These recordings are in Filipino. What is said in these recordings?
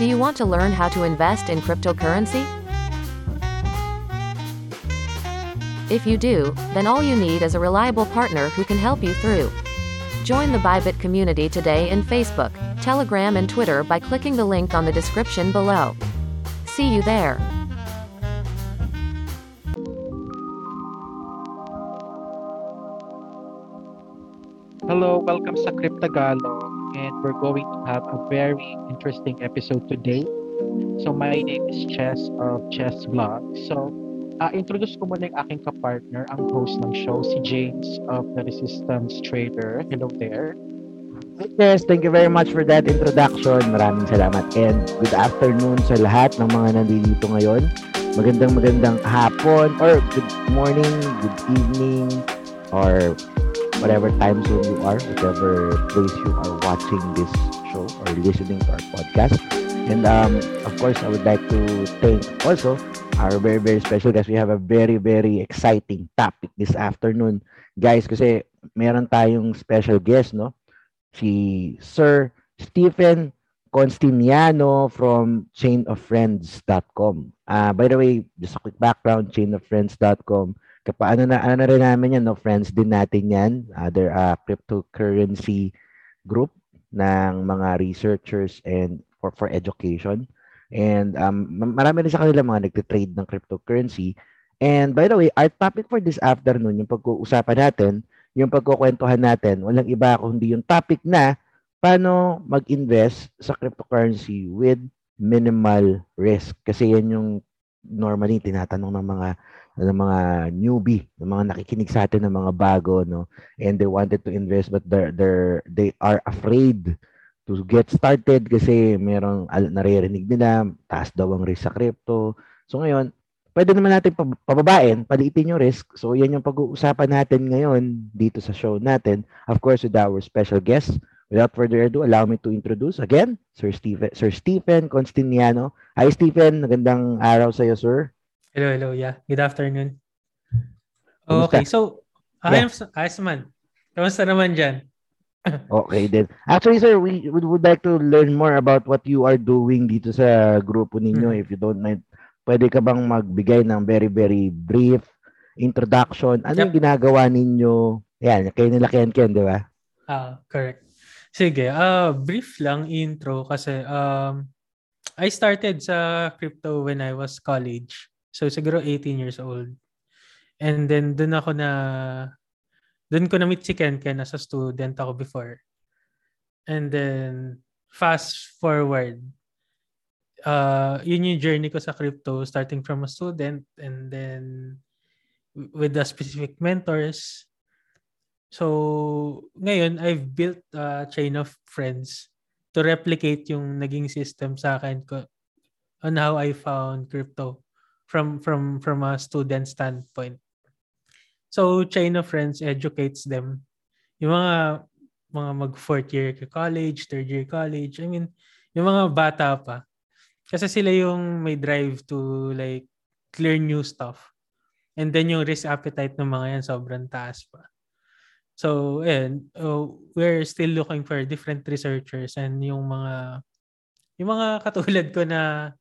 Do you want to learn how to invest in cryptocurrency? If you do, then all you need is a reliable partner who can help you through. Join the Bybit community today in Facebook, Telegram, and Twitter by clicking the link on the description below. See you there. Hello, welcome sa Cryptagalog and we're going to have a very interesting episode today. So my name is Chess of Chess Vlog. So uh, introduce ko muna yung aking kapartner, ang host ng show, si James of the Resistance Trader. Hello there. Yes, thank you very much for that introduction. Maraming salamat and good afternoon sa lahat ng mga nandito ngayon. Magandang magandang hapon or good morning, good evening, or whatever time zone you are, whatever place you are watching this show or listening to our podcast. And um, of course, I would like to thank also our very, very special guest. We have a very, very exciting topic this afternoon. Guys, kasi meron tayong special guest, no? Si Sir Stephen Constiniano from chainofriends.com. Uh, by the way, just a quick background, chainofriends.com Kapa, ano na, ano rin namin yan, no? friends din natin yan. Other uh, cryptocurrency group ng mga researchers and for, for education. And um, marami rin sa kanila mga nagtitrade ng cryptocurrency. And by the way, our topic for this afternoon, yung pag-uusapan natin, yung pagkukwentuhan natin, walang iba kundi yung topic na paano mag-invest sa cryptocurrency with minimal risk. Kasi yan yung normally tinatanong ng mga ng mga newbie, ng mga nakikinig sa atin ng mga bago, no? And they wanted to invest but they're, they're, they are afraid to get started kasi merong naririnig nila, taas daw ang risk sa crypto. So ngayon, pwede naman natin pababain, paliitin yung risk. So yan yung pag-uusapan natin ngayon dito sa show natin. Of course, with our special guest. Without further ado, allow me to introduce again Sir Stephen, Sir Stephen Constiniano. Hi Stephen, magandang araw sa iyo, sir. Hello, hello. Yeah. Good afternoon. Okay, so ayos, yeah. ayos man. Kamusta naman dyan? okay then. Actually, sir, we would, would like to learn more about what you are doing dito sa grupo ninyo. Hmm. If you don't mind, pwede ka bang magbigay ng very, very brief introduction? Ano yep. yung ginagawa ninyo? Yan, kayo nila Ken Ken, di ba? Ah, uh, correct. Sige, uh, brief lang intro kasi um, I started sa crypto when I was college. So siguro 18 years old. And then doon ako na doon ko na meet si Ken Ken as a student ako before. And then fast forward uh yun yung journey ko sa crypto starting from a student and then with the specific mentors. So ngayon I've built a chain of friends to replicate yung naging system sa akin ko on how I found crypto from from from a student standpoint. So chain of friends educates them. Yung mga mga mag fourth year college, third year college. I mean, yung mga bata pa. Kasi sila yung may drive to like clear new stuff. And then yung risk appetite ng mga yan sobrang taas pa. So, and uh, we're still looking for different researchers and yung mga yung mga katulad ko na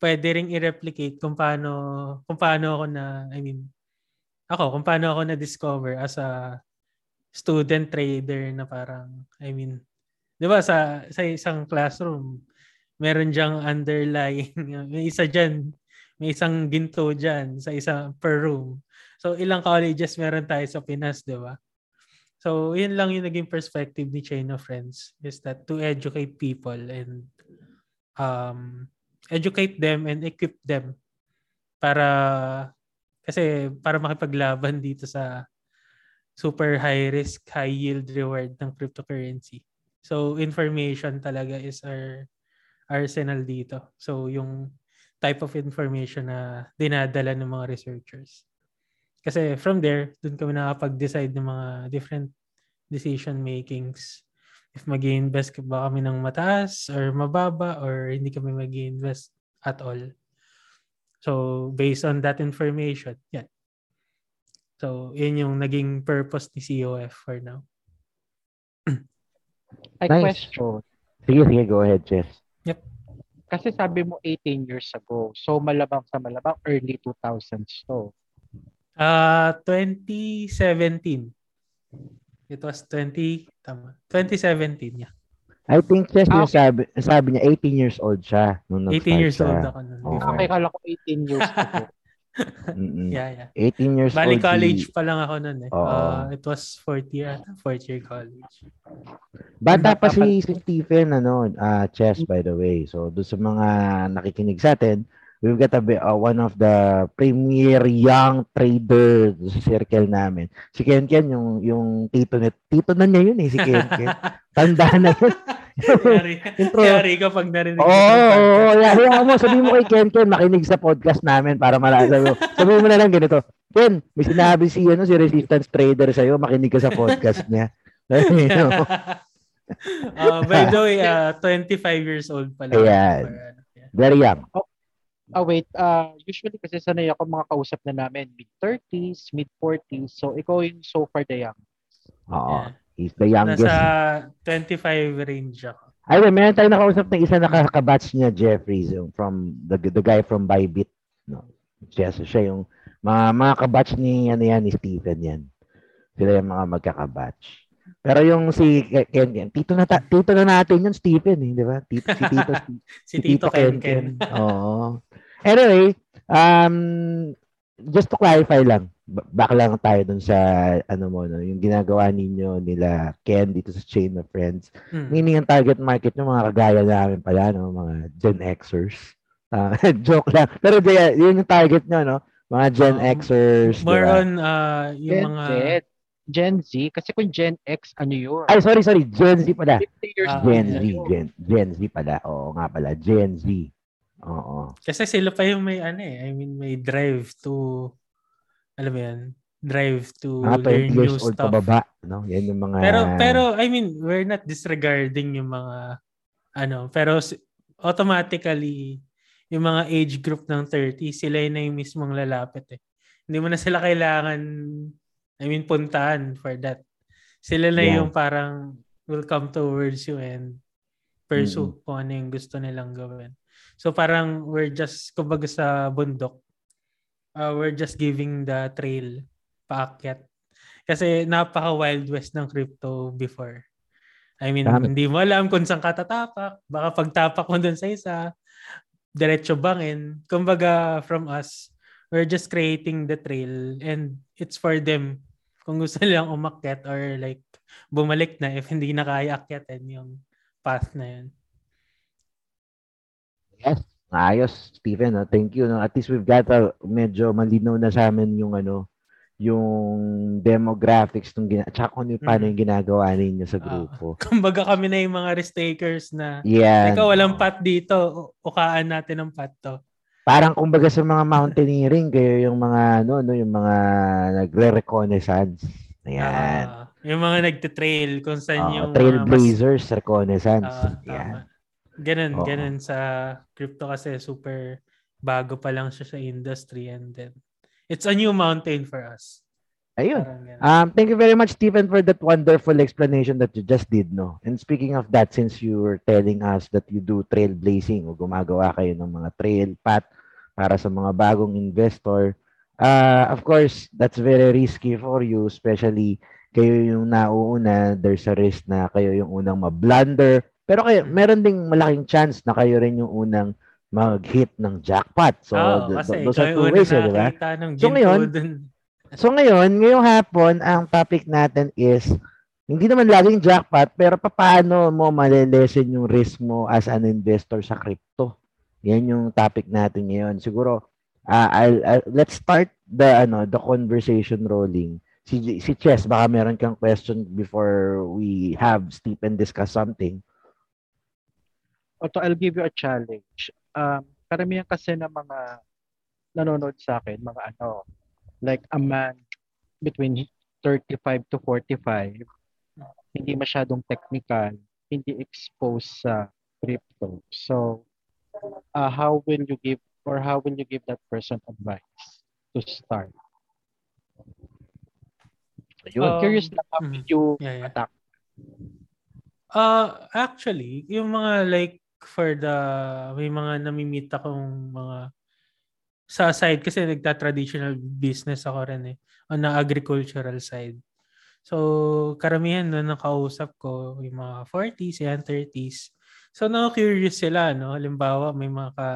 pwede ring i-replicate kung paano kung paano ako na I mean ako kung paano ako na discover as a student trader na parang I mean 'di ba sa sa isang classroom meron diyang underlying may isa diyan may isang ginto diyan sa isa per room. So ilang colleges meron tayo sa Pinas 'di ba? So yun lang yung naging perspective ni Chain of Friends is that to educate people and um educate them and equip them para kasi para makipaglaban dito sa super high risk, high yield reward ng cryptocurrency. So information talaga is our arsenal dito. So yung type of information na dinadala ng mga researchers. Kasi from there, dun kami nakapag-decide ng mga different decision makings if mag invest ba kami ng mataas or mababa or hindi kami mag invest at all. So, based on that information, yan. So, yun yung naging purpose ni COF for now. I nice. question. Sige, sige, go ahead, Jess. Yep. Kasi sabi mo 18 years ago. So malamang sa malamang early 2000s to. Uh, 2017. It was 20, tama. 2017, yeah. I think Chess Ah, yung sabi, sabi niya 18 years old siya nung 18 nag-start years siya. old ako nun Oo. before. Okay, kala ko 18 years ago. Mm-mm. Yeah, yeah. 18 years Bali old. college pa lang ako nun eh. Oo. Uh, it was fourth year, fourth year college. Bata pa si, si Stephen, ano, ah Chess, by the way. So, doon sa mga nakikinig sa atin, we've got a, uh, one of the premier young trader sa circle namin. Si Ken Ken, yung, yung tito, na, tito na niya yun eh, si Ken Ken. Tanda na yun. Yari, Intro. yari ka pag narinig Oo, ko oo, yung oo. podcast. Yeah, Hayaan mo, sabihin mo kay Ken Ken, makinig sa podcast namin para malala mo. Sabihin mo na lang ganito, Ken, may sinabi si, ano, si Resistance Trader sa'yo, makinig ka sa podcast niya. You know? uh, by the way, uh, 25 years old pa lang. Ayan. Ano. Very young. Ah, wait. Uh, usually kasi sanay ako mga kausap na namin mid-30s, mid-40s. So, ikaw yung so far the young. Oo. Yeah. He's the youngest. Nasa 25 range ako. Ay, wait, meron tayong nakausap ng isa na kabatch niya, Jeffries, yung from the the guy from Bybit. No. Siya, siya yung mga mga kabatch ni ano yan ni Stephen yan. Sila yung mga magkakabatch. Pero yung si Ken Ken, tito na ta- tito na natin yun Stephen, eh, di ba? Tito si Tito Si Tito Ken Ken. Oo. Anyway, um just to clarify lang, ba- back lang tayo dun sa ano mo no, yung ginagawa ninyo nila Ken dito sa Chain of Friends. Hmm. Meaning ang target market ng mga kagaya namin pala, no? mga Gen Xers. Ah, joke lang. Pero di- yun yung target nyo, no? Mga Gen Um, Xers. More ba? on uh, yung Gen mga... Z. Gen Z. Kasi kung Gen X, ano yun? Ay, sorry, sorry. Gen Z pala. 50 years old Gen Z. Gen, Gen Z pala. Oo nga pala. Gen Z. Oo. Kasi sila pa yung may ano eh. I mean, may drive to... Alam mo yan? Drive to Mga 20 learn new years old stuff. pababa. No? Yan yung mga... Pero pero I mean, we're not disregarding yung mga ano, pero automatically yung mga age group ng 30, sila yun na yung mismong lalapit eh. Hindi mo na sila kailangan I mean puntahan for that. Sila na Yeah. yung parang will come towards you and pursue kung ano yung gusto nilang gawin. So parang we're just kumbaga sa bundok, uh, we're just giving the trail paakyat. Kasi napaka Wild West ng crypto before. I mean, Tama. hindi mo alam kung saan ka tatapak. Baka pagtapak mo dun sa isa, diretso bangin. Kumbaga, from us, we're just creating the trail and it's for them kung gusto nilang umakyat or like bumalik na if hindi na kaya akyatin yung path na yun. Yes. Ayos, Stephen. No? Thank you. No? At least we've got a medyo malinaw na sa amin yung ano, yung demographics ng gina- tsaka kung ano- paano Mhm. yung ginagawa ninyo sa Ah. grupo. Kumbaga kami na yung mga risk takers na Yan. ikaw walang pat dito, ukaan natin ng pat to. Parang kumbaga sa mga mountaineering, kayo yung mga ano, no, yung mga nagre-reconnaissance. Ayan. Ah, yung mga nagte-trail kung saan Oo, yung mas- trailblazers, reconnaissance. Ah, Yan. tama. Ganun, Oo. ganun sa crypto kasi super bago pa lang siya sa industry and then it's a new mountain for us. Ayun. Um, thank you very much, Stephen, for that wonderful explanation that you just did, no? And speaking of that, since you were telling us that you do trailblazing o gumagawa kayo ng mga trail path para sa mga bagong investor, uh, of course, that's very risky for you, especially kayo yung nauuna, there's a risk na kayo yung unang ma-blunder. Pero kayo, meron ding malaking chance na kayo rin yung unang mag-hit ng jackpot. So, Oo, th- kasi th- those are two ways, eh, di ba? So, ngayon. So ngayon, ngayong hapon, ang topic natin is hindi naman laging jackpot, pero paano mo malelesen yung risk mo as an investor sa crypto? Yan yung topic natin ngayon. Siguro, ah, I'll, I'll- let's start the ano the conversation rolling. Si, si Chess, baka meron kang question before we have Stephen discuss something. Oto, I'll give you a challenge. Um, karamihan kasi ng mga nanonood sa akin, mga ano, like a man between 35 to 45, hindi masyadong technical, hindi exposed sa crypto. So, uh, how will you give or how will you give that person advice to start? Ayun. Um, Curious how mhm. will you Yeah, yeah. attack? Uh, actually, yung mga like for the, may mga namimit akong mga sa side kasi nagta-traditional business ako rin eh on the agricultural side. So, karamihan na nakausap ko, yung mga 40s, yan 30s. So, na-curious sila, no? Halimbawa, may mga ka,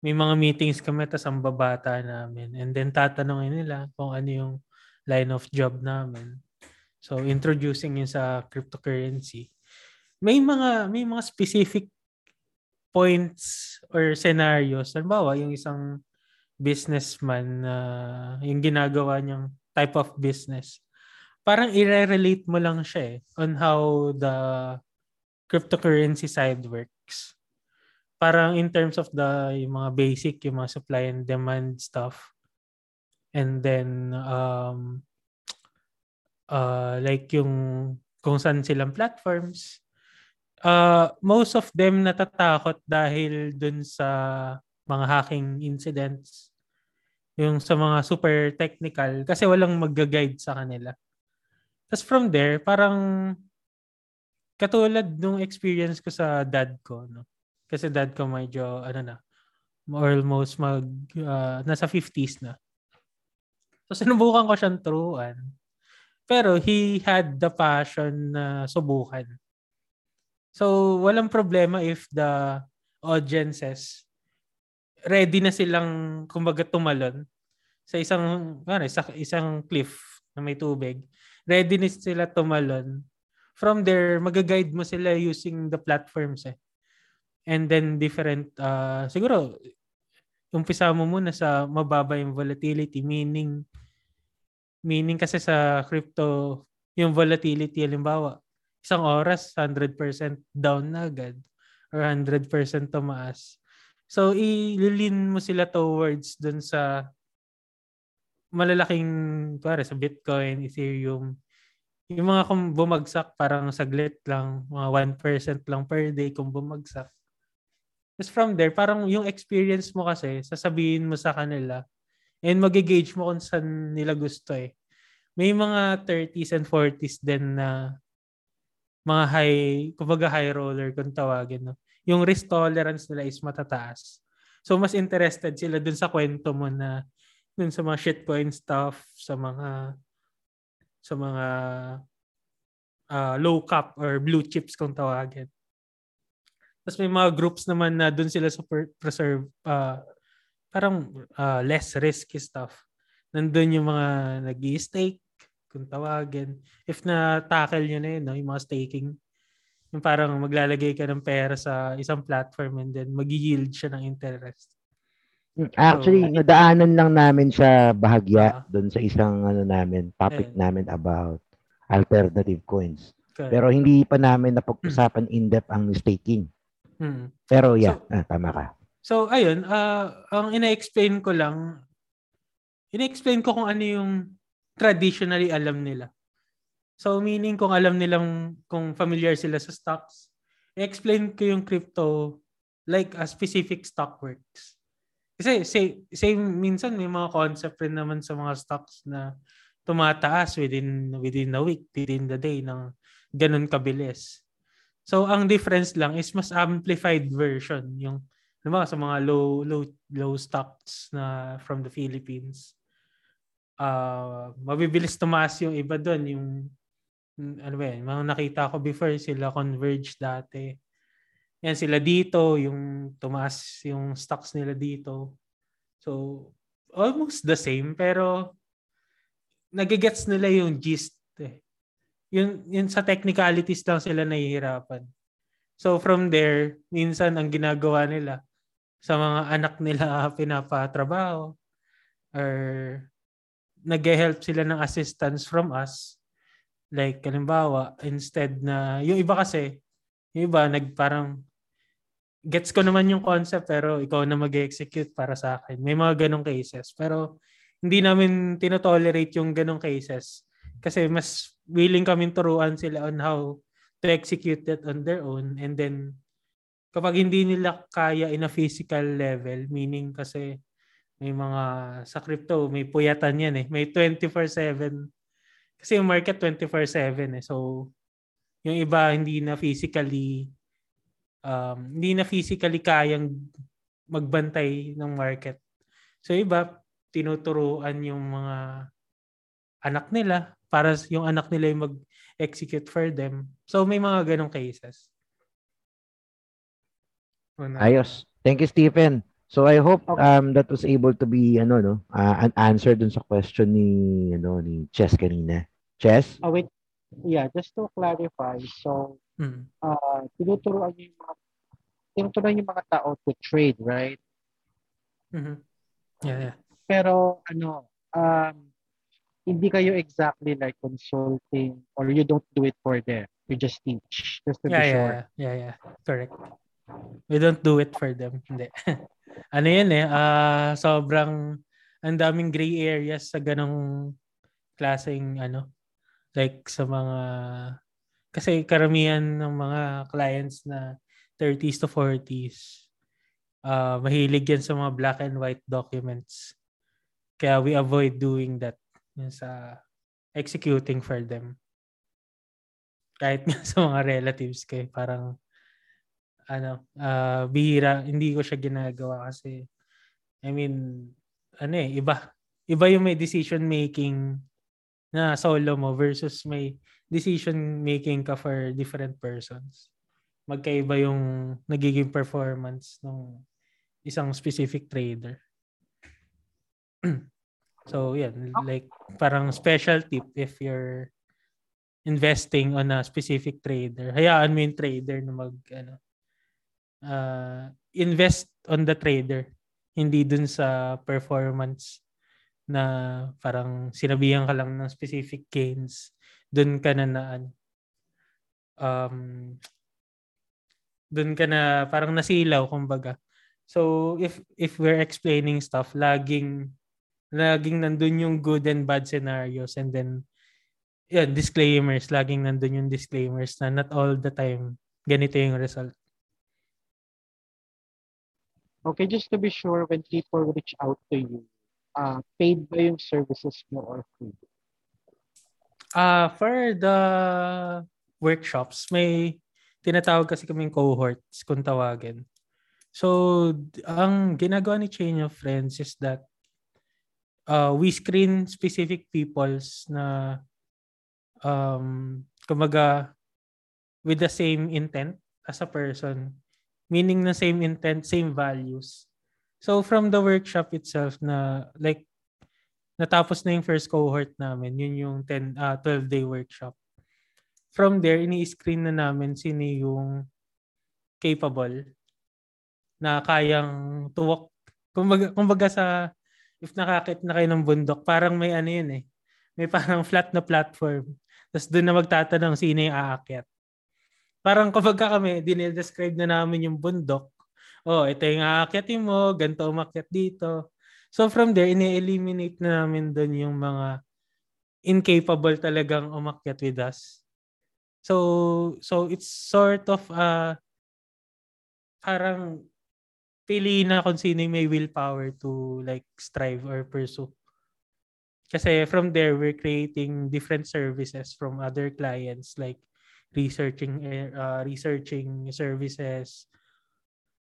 may mga meetings kami tas ang babata namin. And then tatanungin nila kung ano yung line of job namin. So, introducing yun sa cryptocurrency. May mga may mga specific points or scenarios. Halimbawa, yung isang businessman na uh, yung ginagawa niyang type of business. Parang i-relate mo lang siya eh, on how the cryptocurrency side works. Parang in terms of the yung mga basic, yung mga supply and demand stuff. And then um uh like yung kung saan silang platforms. Uh, most of them natatakot dahil dun sa mga hacking incidents. Yung sa mga super technical kasi walang mag-guide sa kanila. Tapos from there, parang katulad nung experience ko sa dad ko, no? Kasi dad ko medyo, ano na, almost mag, uh, nasa 50s na. So, sinubukan ko siyang turuan. Pero he had the passion na subukan. So, walang problema if the audiences ready na silang kumbaga tumalon sa isang ano, sa isang cliff na may tubig. Ready na sila tumalon. From there, mag-guide mo sila using the platforms eh. And then different uh, siguro umpisa mo muna sa mababa yung volatility meaning meaning kasi sa crypto yung volatility halimbawa isang oras 100% down na agad or 100% tumaas So, ililin mo sila towards dun sa malalaking, pare sa Bitcoin, Ethereum. Yung mga kung bumagsak, parang saglit lang, mga 1% lang per day kung bumagsak. Tapos from there, parang yung experience mo kasi, sasabihin mo sa kanila, and mag-gauge mo kung saan nila gusto eh. May mga 30s and 40s din na mga high, kumbaga high roller kung tawagin. No? yung risk tolerance nila is matataas. So mas interested sila dun sa kwento mo na dun sa mga shitcoin stuff, sa mga sa mga uh, low cap or blue chips kung tawagin. Tapos may mga groups naman na dun sila sa preserve uh, parang uh, less risky stuff. Nandun yung mga nag stake kung tawagin. If na-tackle nyo na yun, no, yung mga staking yung parang maglalagay ka ng pera sa isang platform and then mag-yield siya ng interest. Hmm, actually, so, nadaanan lang namin siya bahagya uh, doon sa isang ano namin, topic eh, namin about alternative coins. Okay. Pero hindi pa namin napag-usapan in-depth ang staking. Hmm. Pero yeah, so, ah, tama ka. So ayun, uh, ang ina-explain ko lang, ina-explain ko kung ano yung traditionally alam nila. So meaning kung alam nilang kung familiar sila sa stocks, explain ko yung crypto like a specific stock works. Kasi say, same minsan may mga concept rin naman sa mga stocks na tumataas within within a week, within the day ng ganun kabilis. So ang difference lang is mas amplified version yung diba, sa mga low low low stocks na from the Philippines. Uh, mabibilis tumaas yung iba doon, yung ano ba yan, mga nakita ko before sila Converge dati. Yan sila dito, yung tumaas yung stocks nila dito. So, almost the same pero nagigets nila yung gist eh. Yun, yun sa technicalities lang sila nahihirapan. So from there, minsan ang ginagawa nila sa mga anak nila pinapatrabaho or nag-help sila ng assistance from us Like, kalimbawa, instead na, yung iba kasi, yung iba, nag parang, gets ko naman yung concept, pero ikaw na mag-execute para sa akin. May mga ganong cases. Pero, hindi namin tinotolerate yung ganong cases. Kasi mas willing kami turuan sila on how to execute it on their own. And then, kapag hindi nila kaya in a physical level, meaning kasi may mga sa crypto, may puyatan yan eh. May 24-7 kasi yung market 24/7 eh. So yung iba hindi na physically um, hindi na physically kayang magbantay ng market. So iba, tinuturuan yung mga anak nila para yung anak nila yung mag-execute for them. So may mga ganong cases. Una. Ayos. Thank you, Stephen. So I hope um that was able to be ano no, uh, an answer dun sa question ni ano ni Chess kanina. Chess? Oh, wait. Yeah, just to clarify. So hmm. uh tinuturuan niyo yung mga tinuturuan yung mga tao to trade, right? Mm-hmm. Yeah, yeah. Pero ano, um hindi kayo exactly like consulting or you don't do it for them. You just teach. Just to yeah, be yeah, sure. Yeah, yeah, yeah. Correct. We don't do it for them. Hindi. ano yun eh, uh, sobrang ang daming gray areas sa ganong klaseng ano, like sa mga kasi karamihan ng mga clients na 30s to 40s uh, mahilig yan sa mga black and white documents. Kaya we avoid doing that yun sa executing for them. Kahit nga sa mga relatives eh, parang ano, uh, bihira, hindi ko siya ginagawa kasi I mean, ano eh, iba. Iba yung may decision making na solo mo versus may decision making ka for different persons. Magkaiba yung nagiging performance ng isang specific trader. so, yan. Like, parang special tip if you're investing on a specific trader. Hayaan mo yung trader na mag, ano, uh, invest on the trader hindi dun sa performance na parang sinabihan ka lang ng specific gains dun ka na naan um dun ka na parang nasilaw kumbaga. So if if we're explaining stuff laging laging nandun yung good and bad scenarios and then yeah disclaimers laging nandun yung disclaimers na not all the time ganito yung result Okay, just to be sure, when people reach out to you, uh, paid ba yung services mo or free? Uh, for the workshops, may tinatawag kasi kaming cohorts kung tawagin. So, ang ginagawa ni Chain of Friends is that uh, we screen specific peoples na um, kumaga with the same intent as a person meaning na same intent, same values. So from the workshop itself na like natapos na yung first cohort namin, yun yung 10 uh, 12 day workshop. From there, ini-screen na namin sino yung capable na kayang tuwak. Kumbaga, kumbaga sa if nakakit na kayo ng bundok, parang may ano yun eh. May parang flat na platform. Tapos doon na magtatanong sino yung aakyat. Parang kapag kami, dinidescribe na namin yung bundok. Oh, ito yung aakyatin mo, ganito umakyat dito. So from there, ini-eliminate na namin doon yung mga incapable talagang umakyat with us. So so it's sort of uh parang pili na kung sino may willpower to like strive or pursue. Kasi from there, we're creating different services from other clients like researching uh, researching services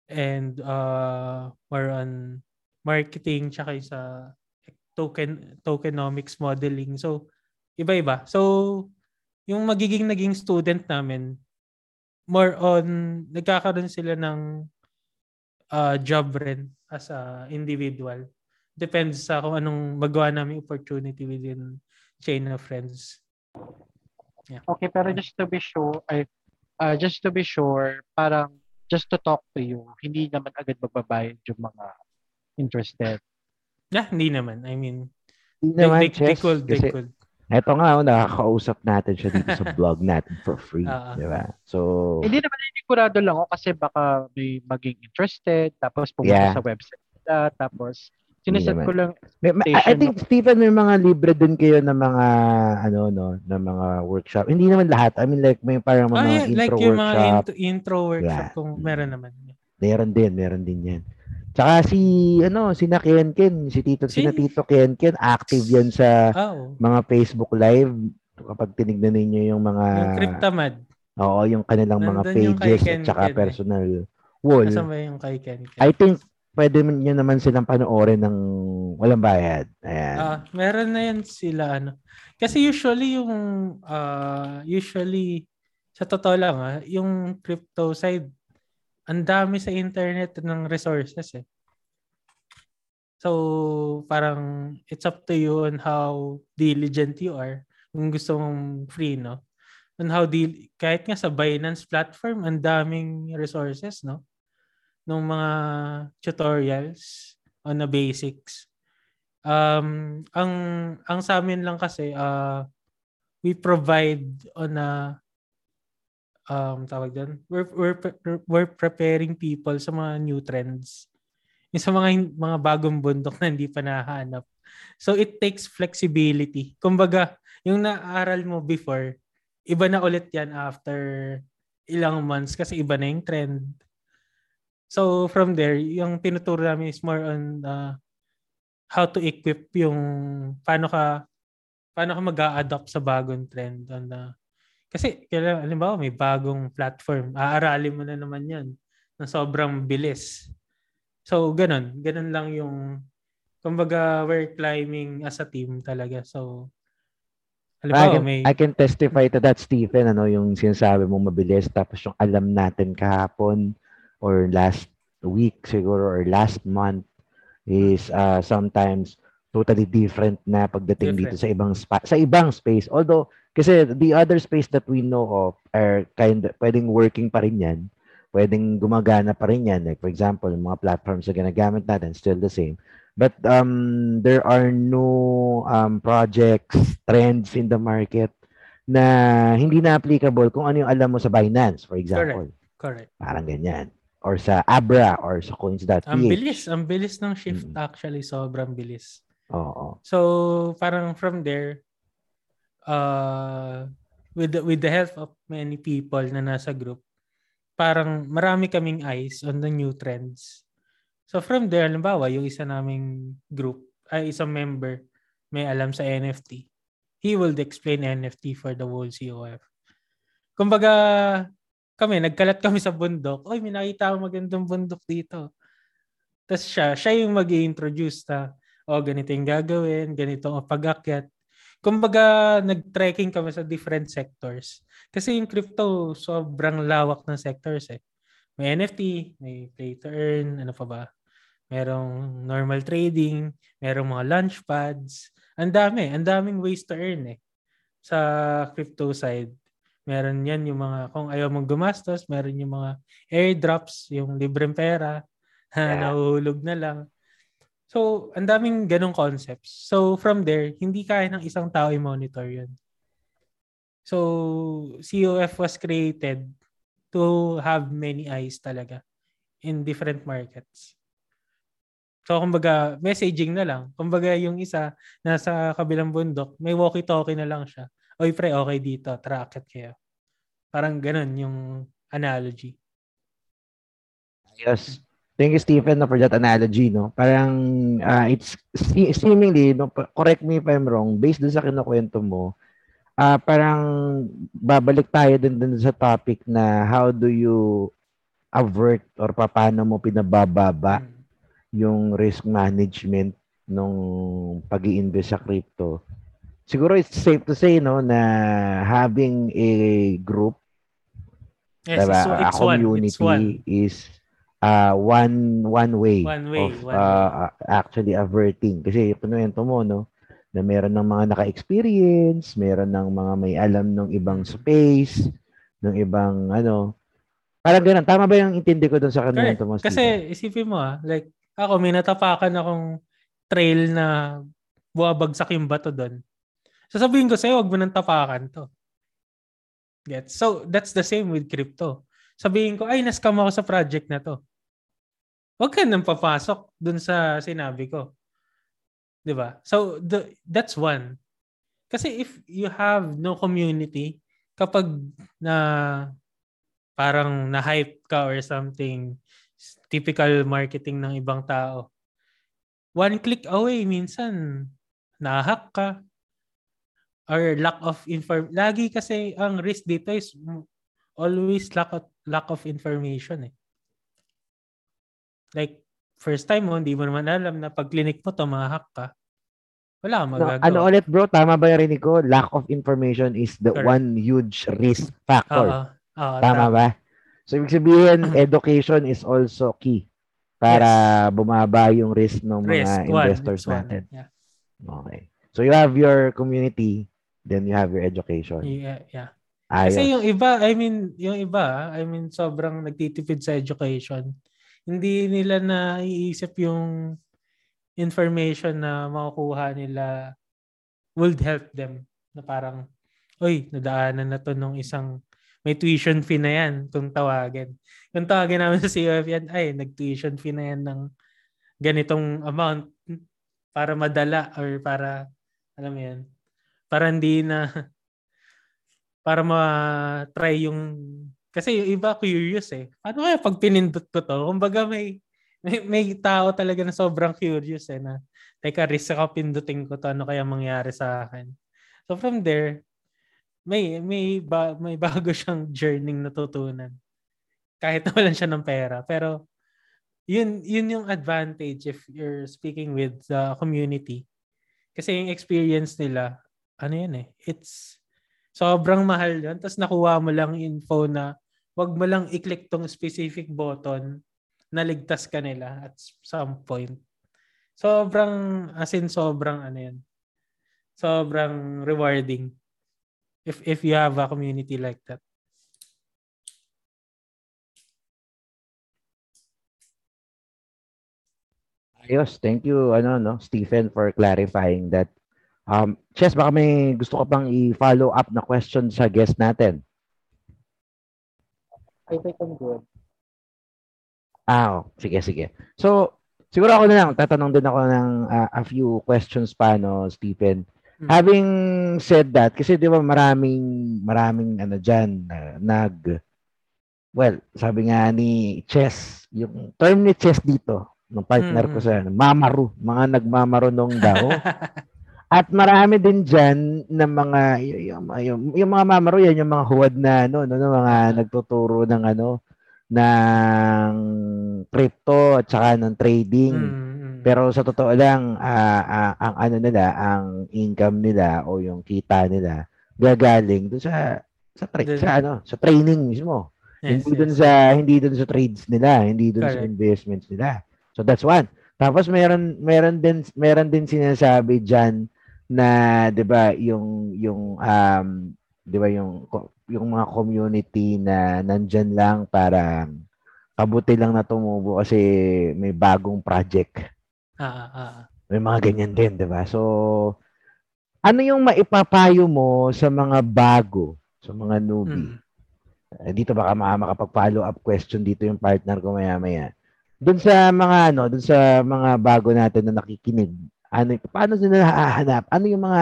and uh, more on marketing tsaka sa token tokenomics modeling. So iba-iba. So yung magiging naging student namin more on nagkakaroon sila ng uh, job rin as a individual. Depends sa kung anong magawa namin opportunity within chain of friends. Yeah. Okay, pero just to be sure, ay, uh, just to be sure, parang just to talk to you, hindi naman agad magbabayad yung mga interested. Yeah, hindi naman. I mean, hindi they, naman, they, they, they could, they could. Eto nga, oh, nakakausap natin siya dito sa blog natin for free. Uh, di ba? So, hindi naman kurado lang ako kasi baka may maging interested, tapos pumunta yeah. sa website nila, tapos Sineset ko lang may, I, I think Stephen may mga libre din kayo ng mga ano no, ng mga workshop. Hindi naman lahat. I mean like may parang mga oh, yeah, intro like yung workshop. mga intro, intro workshop yeah. kung meron naman. Meron din, meron din 'yan. Tsaka si ano, si na Ken Ken, si Tito, si, si na Tito Ken Ken, active 'yan sa oh. mga Facebook live kapag tinignan niyo yung mga yung Cryptamad. Oo, yung kanilang mga Nandun yung kay pages Ken at saka Ken eh. personal wall. Kasama yung kay Ken Ken. I think pwede nyo naman silang panoorin ng walang bayad. Ayan. Ah, meron na yan sila ano. Kasi usually yung ah, usually sa totoo lang ah, yung crypto side ang dami sa internet ng resources eh. So, parang it's up to you on how diligent you are. Kung gusto mong free, no? On how di kahit nga sa Binance platform, ang daming resources, no? Nung mga tutorials on the basics. Um, ang ang sa amin lang kasi uh, we provide on a um tawag doon we're, we're we're preparing people sa mga new trends. Yung sa mga mga bagong bundok na hindi pa nahanap so it takes flexibility. Kumbaga yung naaral mo before iba na ulit yan after ilang months kasi iba na yung trend so from there yung tinuturo namin is more on uh, how to equip yung paano ka paano ka mag-a-adopt sa bagong trend on the kasi kailangan halimbawa may bagong platform aaralin mo na naman yan na sobrang bilis. So ganun. Ganun lang yung kumbaga we're climbing as a team talaga. So I halimbawa can, may I can testify to that, Stephen, ano, yung sinasabi mong mabilis, tapos yung alam natin kahapon or last week siguro or last month is uh, sometimes totally different na pagdating dito Different. sa ibang spa- sa ibang space. Although kasi the other space that we know of are kind pwedeng working pa rin yan. Pwedeng gumagana pa rin yan. Like for example, yung mga platforms na ginagamit natin still the same. But um there are no um projects, trends in the market na hindi na applicable kung ano yung alam mo sa Binance, for example. correct Parang ganyan. Or sa Abra or sa coins.ph. ang bilis ang bilis ng shift Mm. actually sobrang bilis Oo. So parang from there, uh, with the, with the help of many people na nasa group, parang marami kaming eyes on the new trends. So from there, halimbawa, yung isa naming group, ay isang member, may alam sa NFT. He will explain NFT for the whole COF. Kumbaga, kami, nagkalat kami sa bundok. Oy, may nakita ako magandang bundok dito. Tapos siya, siya yung mag introduce na, o ganito yung gagawin, ganito ang pag-akyat. Kumbaga, nag-trekking kami sa different sectors. Kasi yung crypto, sobrang lawak ng sectors eh. May NFT, may play to earn, ano pa ba? Merong normal trading, merong mga launch pads. Ang dami, ang daming ways to earn eh. Sa crypto side. Meron yan yung mga, kung ayaw mong gumastos, meron yung mga airdrops, yung libreng pera, na Yeah. nahuhulog na lang. So, ang daming ganong concepts. So, from there, hindi kaya ng isang tao i-monitor yun. So, COF was created to have many eyes talaga in different markets. So, kumbaga, messaging na lang. Kumbaga, yung isa, nasa kabilang bundok, may walkie-talkie na lang siya. Oy, pre, okay dito. Tara, akit kayo. Parang ganun yung analogy. Yes. Thank you, Stephen, no, for that analogy. No? Parang uh, it's se- seemingly, no, correct me if I'm wrong, based dun sa kinukwento mo, ah parang babalik tayo din dun sa topic na how do you avert or paano mo pinabababa Mm. yung risk management nung pag invest sa crypto. Siguro it's safe to say no na having a group Yes, diba, it's, a it's one. It's community one. is uh, one one way, One way, of one uh, actually averting. Kasi kinuwento mo, no, na meron ng mga naka-experience, meron ng mga may alam ng ibang space, ng ibang ano. Parang ganun. Tama ba yung intindi ko doon sa Correct. kinuwento mo? Stephen? Kasi isipin mo ah, like ako may natapakan akong trail na buwabagsak yung bato doon. Sasabihin ko sa'yo, wag mo nang tapakan to. Gets? So, that's the same with crypto. Sabihin ko, ay, nascam ako sa project na to. Wag ka nang papasok dun sa sinabi ko. ba? So, the, that's one. Kasi if you have no community, kapag na parang na-hype ka or something, typical marketing ng ibang tao. One click away, minsan, nahack ka. Or lack of inform. Lagi kasi ang risk dito is always lack of, lack of information eh. Like, first time mo, hindi mo naman alam na pag clinic mo to, mahahack ka. Wala kang No, magagawa. ano ulit bro, tama ba yung rinig ko? Lack of information is the Correct. one huge risk factor. Oo. Oo, tama ba? So, ibig sabihin, education is also key para bumaba yung risk ng mga Risk, investors one. natin. Yeah. Okay. So, you have your community, then you have your education. Yeah, yeah. Ayos. Kasi yung iba, I mean, yung iba, I mean, sobrang nagtitipid sa education. Hindi nila naiisip yung information na makukuha nila would help them. Na parang, uy, nadaanan na to nung isang may tuition fee na yan kung tawagin. Kung tawagin namin sa COF yan, ay, nag-tuition fee na yan ng ganitong amount para madala or para, alam mo yan, para hindi na para ma-try yung kasi yung iba curious eh. Paano kaya pag pinindot ko to? Kumbaga may may, may tao talaga na sobrang curious eh na teka risk ako pindutin ko to ano kaya mangyari sa akin. So from there may may ba, may bago siyang journey natutunan. Kahit nawalan siya ng pera pero yun yun yung advantage if you're speaking with the community. Kasi yung experience nila ano yun eh it's sobrang mahal yun. Tapos nakuha mo lang info na wag mo lang i-click tong specific button na ligtas ka nila at some point. Sobrang, as in sobrang ano yun. Sobrang rewarding if if you have a community like that. Ayos. Thank you, ano, no, Stephen, for clarifying that. Um, Chess, baka may gusto ka pang i-follow up na question sa guest natin. I think I'm good. Ah, oh, sige, sige. So, siguro ako na lang, tatanong din ako ng ah, a few questions pa, no, Stephen. Hmm. Having said that, kasi di ba maraming, maraming ano dyan, na- nag, well, sabi nga ni Chess, yung term ni Chess dito, ng partner ko Mm, sa mamaru, mga nagmamarunong daw. At marami din dyan na mga, yung, yung, yung mga mamaro yan, yung mga huwad na, ano, no, no, mga nagtuturo ng ano, ng crypto at saka ng trading. Mm, mm. Pero sa totoo lang, ah, ah, ang ano nila, ang income nila o yung kita nila gagaling doon sa sa, tra- Dun- sa ano, sa training mismo. Yes, hindi doon yes. sa hindi doon sa trades nila, hindi doon sa investments nila. So that's one. Tapos meron meron din meron din sinasabi diyan na 'di ba yung yung um 'di ba yung yung mga community na nandyan lang para kabuti lang na tumubo kasi may bagong project. Ah, ah, ah. May mga ganyan din, 'di ba? So ano yung maipapayo mo sa mga bago, sa mga newbie? Mm. Eh, dito baka ma- makapag-follow up question dito yung partner ko maya-maya. Doon sa mga ano, doon sa mga bago natin na nakikinig, ano paano nila hahanap? Ano yung mga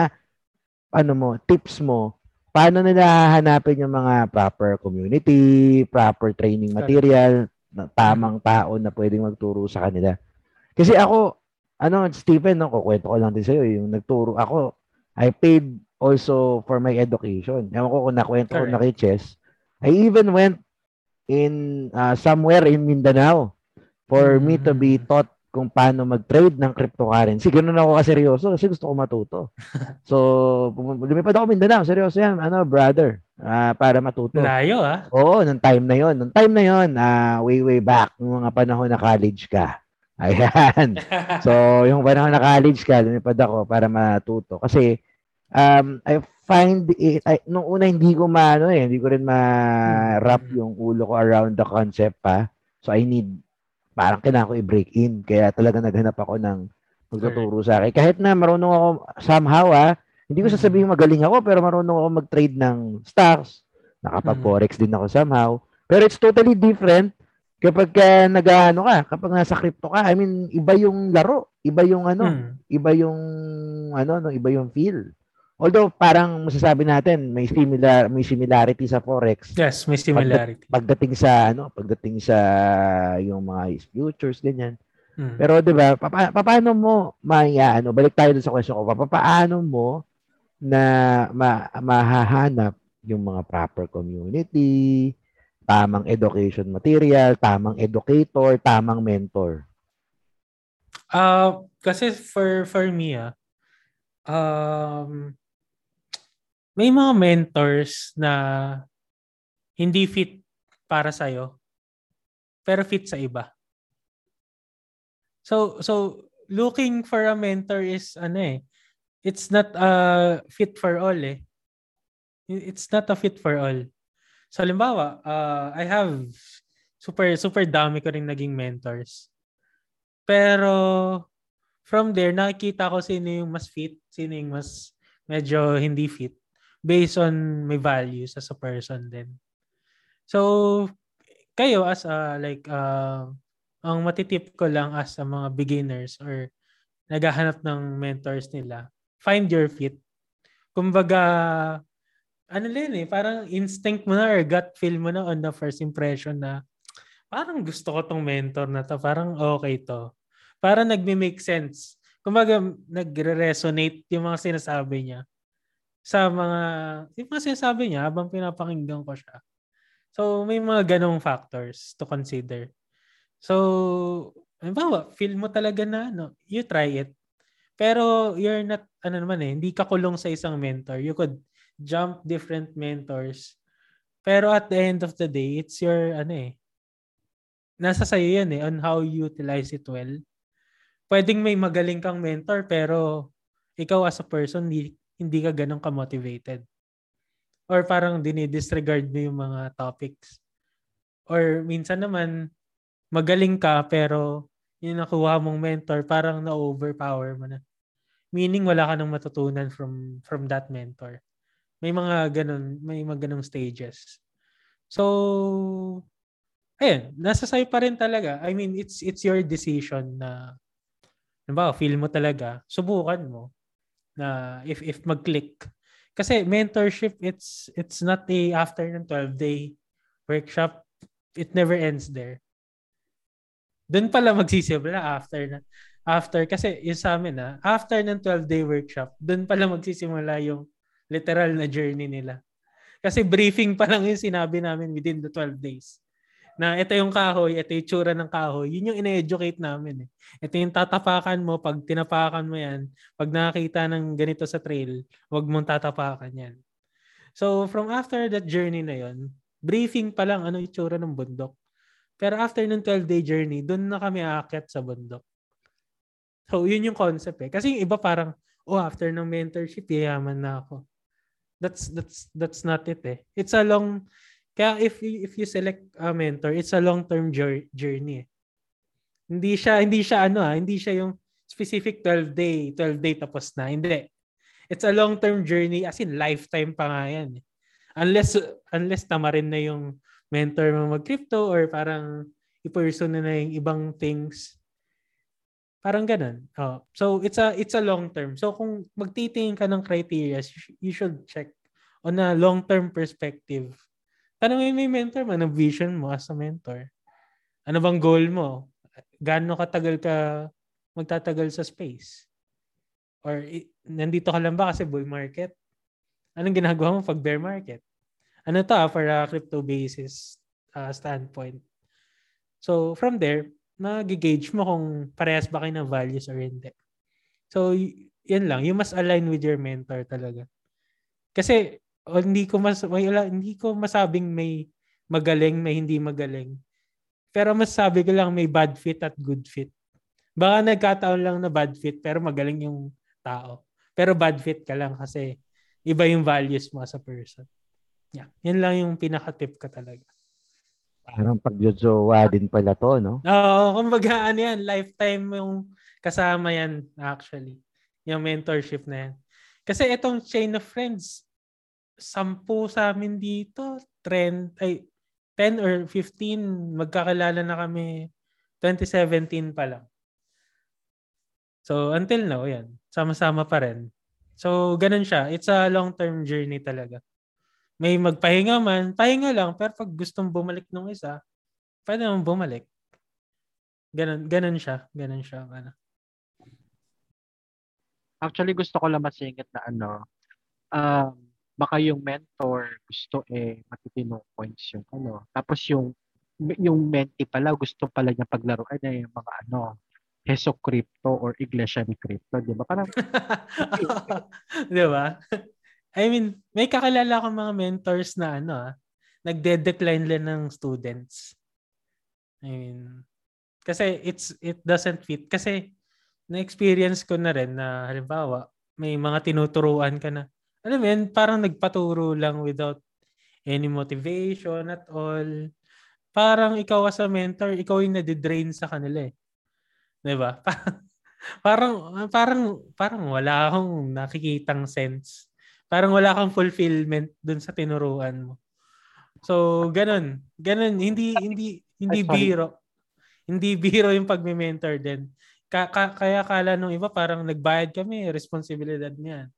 ano mo, tips mo? Paano nila hahanapin yung mga proper community, proper training material, na tamang tao na pwedeng magturo sa kanila? Kasi ako, ano, Stephen, no, kukwento ko lang din sa'yo, yung nagturo ako, I paid also for my education. Ewan ko kung nakwento ko na kay Chess. I even went in uh, somewhere in Mindanao for me to be Mm. taught kung paano mag-trade ng cryptocurrency. Ganun ako kaseryoso kasi gusto ko matuto. so, lumipad ako Mindanao. Seryoso yan. Ano, brother? ah, para matuto. Layo ah. Oo, nung time na yon. Nung time na yon, ah, way, way back, nung mga panahon na college ka. Ayan. So, yung panahon na college ka, lumipad ako para matuto. Kasi, um, I find it, I, nung una hindi ko maano eh, hindi ko rin ma-wrap Mm. yung ulo ko around the concept pa. So, I need, parang kailangan ko i-break in. Kaya talaga naghanap ako ng magtuturo sa akin. Kahit na marunong ako somehow ah, hindi ko Mm. sasabihin magaling ako, pero marunong ako mag-trade ng stocks. Nakapag-forex din ako somehow. Pero it's totally different kapag ka nag-ano ka, kapag nasa crypto ka. I mean, iba yung laro, iba yung ano, Mm. iba yung ano, no, iba yung feel. Although parang masasabi natin may similar may similarity sa forex Yes, may similarity. pagdating sa ano, pagdating sa yung mga futures ganyan. Mm. Pero 'di ba, papa, paano mo maya ano, balik tayo dun sa question ko, pa- paano mo na ma, mahahanap yung mga proper community, tamang education material, tamang educator, tamang mentor? Uh, kasi for for me ah, um, may mga mentors na hindi fit para sa'yo, pero fit sa iba. So, so looking for a mentor is ano eh, it's not a fit for all eh. It's not a fit for all. So, halimbawa, uh, I have super super dami ko ring naging mentors. Pero from there nakikita ko sino yung mas fit, sino yung mas medyo hindi fit based on my values as a person din. So kayo as a like uh, ang matitip ko lang as a mga beginners or naghahanap ng mentors nila, find your fit. Kumbaga ano din eh, parang instinct mo na or gut feel mo na on the first impression na parang gusto ko tong mentor na to, parang okay to. Parang nagme-make sense. Kumbaga, nagre-resonate yung mga sinasabi niya sa mga, yung mga sinasabi niya habang pinapakinggan ko siya. So, may mga ganong factors to consider. So, halimbawa, feel mo talaga na, no, you try it. Pero you're not, ano naman eh, hindi ka kulong sa isang mentor. You could jump different mentors. Pero at the end of the day, it's your ano eh. Nasa sa'yo yan eh on how you utilize it well. Pwedeng may magaling kang mentor pero ikaw as a person hindi, hindi ka ganun ka-motivated. Or parang dinidisregard mo yung mga topics. Or minsan naman magaling ka pero yung nakuha mong mentor parang na-overpower mo na. Meaning wala ka nang matutunan from from that mentor. May mga ganun, may mga ganung stages. So, ayun, nasa sa'yo pa rin talaga. I mean, it's it's your decision na ba, feel mo talaga, subukan mo na if if mag-click. Kasi mentorship, it's it's not a after ng 12-day workshop. It never ends there. Doon pala magsisimula after na after kasi yung sa amin na after ng 12-day workshop, doon pala magsisimula yung literal na journey nila. Kasi briefing pa lang yung sinabi namin within the 12 days. Na ito yung kahoy, ito yung tsura ng kahoy. Yun yung ine-educate namin. Eh. Ito yung tatapakan mo. Pag tinapakan mo yan, pag nakakita ng ganito sa trail, wag mong tatapakan yan. So from after that journey na yon, briefing pa lang ano yung tsura ng bundok. Pero after ng 12-day journey, doon na kami aakyat sa bundok. So, yun yung concept eh. Kasi yung iba parang, oh, after ng mentorship, yayaman na ako. That's that's that's not it eh. It's a long kaya if if you select a mentor, it's a long-term journey. Hindi siya hindi siya ano ah, hindi siya yung specific 12 day, 12 day tapos na. Hindi. It's a long-term journey as in lifetime pa nga yan. Unless unless tama rin na yung mentor mo mag-crypto or parang i-pursue na na yung ibang things Parang ganun. Oh. So it's a it's a long term. So kung magtitingin ka ng criteria, you should check on a long term perspective. Tanongin mo mentor mo, ano vision mo as a mentor? Ano bang goal mo? Gaano katagal ka magtatagal sa space? Or nandito ka lang ba kasi bull market? Anong ginagawa mo pag bear market? Ano to ah, for a crypto basis uh, standpoint? So from there, nag-gauge mo kung parehas ba kayo ng values or hindi. So, y- yan lang. You must align with your mentor talaga. Kasi, o, hindi ko mas may, hindi ko masabing may magaling, may hindi magaling. Pero masabi ko lang may bad fit at good fit. Baka nagkataon lang na bad fit pero magaling yung tao. Pero bad fit ka lang kasi iba yung values mo as a person. Yeah. Yan lang yung pinaka-tip ka talaga. Parang pagjojowa din pala to, no? Oo, kumbaga ano yan, lifetime yung kasama yan actually. Yung mentorship na yan. Kasi itong chain of friends, sampu sa amin dito, trend, ay, 10 or 15, magkakilala na kami 2017 pa lang. So, until now, yan. Sama-sama pa rin. So, ganun siya. It's a long-term journey talaga may magpahinga man, pahinga lang. Pero pag gustong bumalik nung isa, pwede naman bumalik. Ganon, ganon siya. Ganon siya. Ano. Actually, gusto ko lang masingit na ano, um, baka yung mentor gusto eh matitinong points yung ano. Tapos yung yung mentee pala gusto pala niya paglaruan eh yung mga ano Heso Crypto or Iglesia ni Crypto, di ba? Parang, di ba? I mean, may kakilala akong mga mentors na ano ah, nagde-decline lang ng students. I mean, kasi it's it doesn't fit kasi na-experience ko na rin na halimbawa may mga tinuturuan ka na alam mo yun, parang nagpaturo lang without any motivation at all. Parang ikaw as a mentor, ikaw yung nadidrain sa kanila eh. ba? parang parang parang wala akong nakikitang sense. Parang wala kang fulfillment dun sa tinuruan mo. So, ganun. Ganun. Hindi, hindi, hindi biro. Hindi biro yung pagme-mentor din. Ka- ka- kaya kala nung iba parang nagbayad kami, responsibilidad niyan.